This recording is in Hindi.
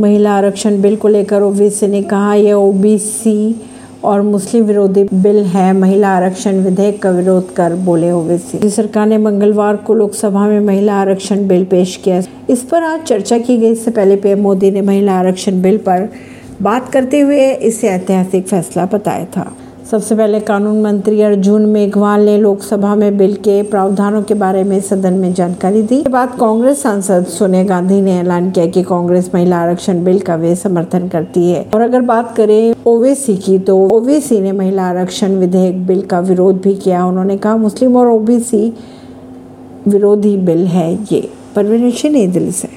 महिला आरक्षण बिल को लेकर ओबीसी ने कहा, यह ओबीसी और मुस्लिम विरोधी बिल है। महिला आरक्षण विधेयक का विरोध कर, बोले ओबीसी। सरकार ने मंगलवार को लोकसभा में महिला आरक्षण बिल पेश किया। इस पर आज चर्चा की गई। इससे पहले पीएम मोदी ने महिला आरक्षण बिल पर बात करते हुए इसे ऐतिहासिक फैसला बताया था। सबसे पहले कानून मंत्री अर्जुन मेघवाल ने लोकसभा में बिल के प्रावधानों के बारे में सदन में जानकारी दी। के बाद कांग्रेस सांसद सोनिया गांधी ने ऐलान किया कि कांग्रेस महिला आरक्षण बिल का वे समर्थन करती है। और अगर बात करें ओवेसी की तो ओवेसी ने महिला आरक्षण विधेयक बिल का विरोध भी किया। उन्होंने कहा, मुस्लिम और ओबीसी विरोधी बिल है ये। परवीन सिंह, नई दिल्ली से।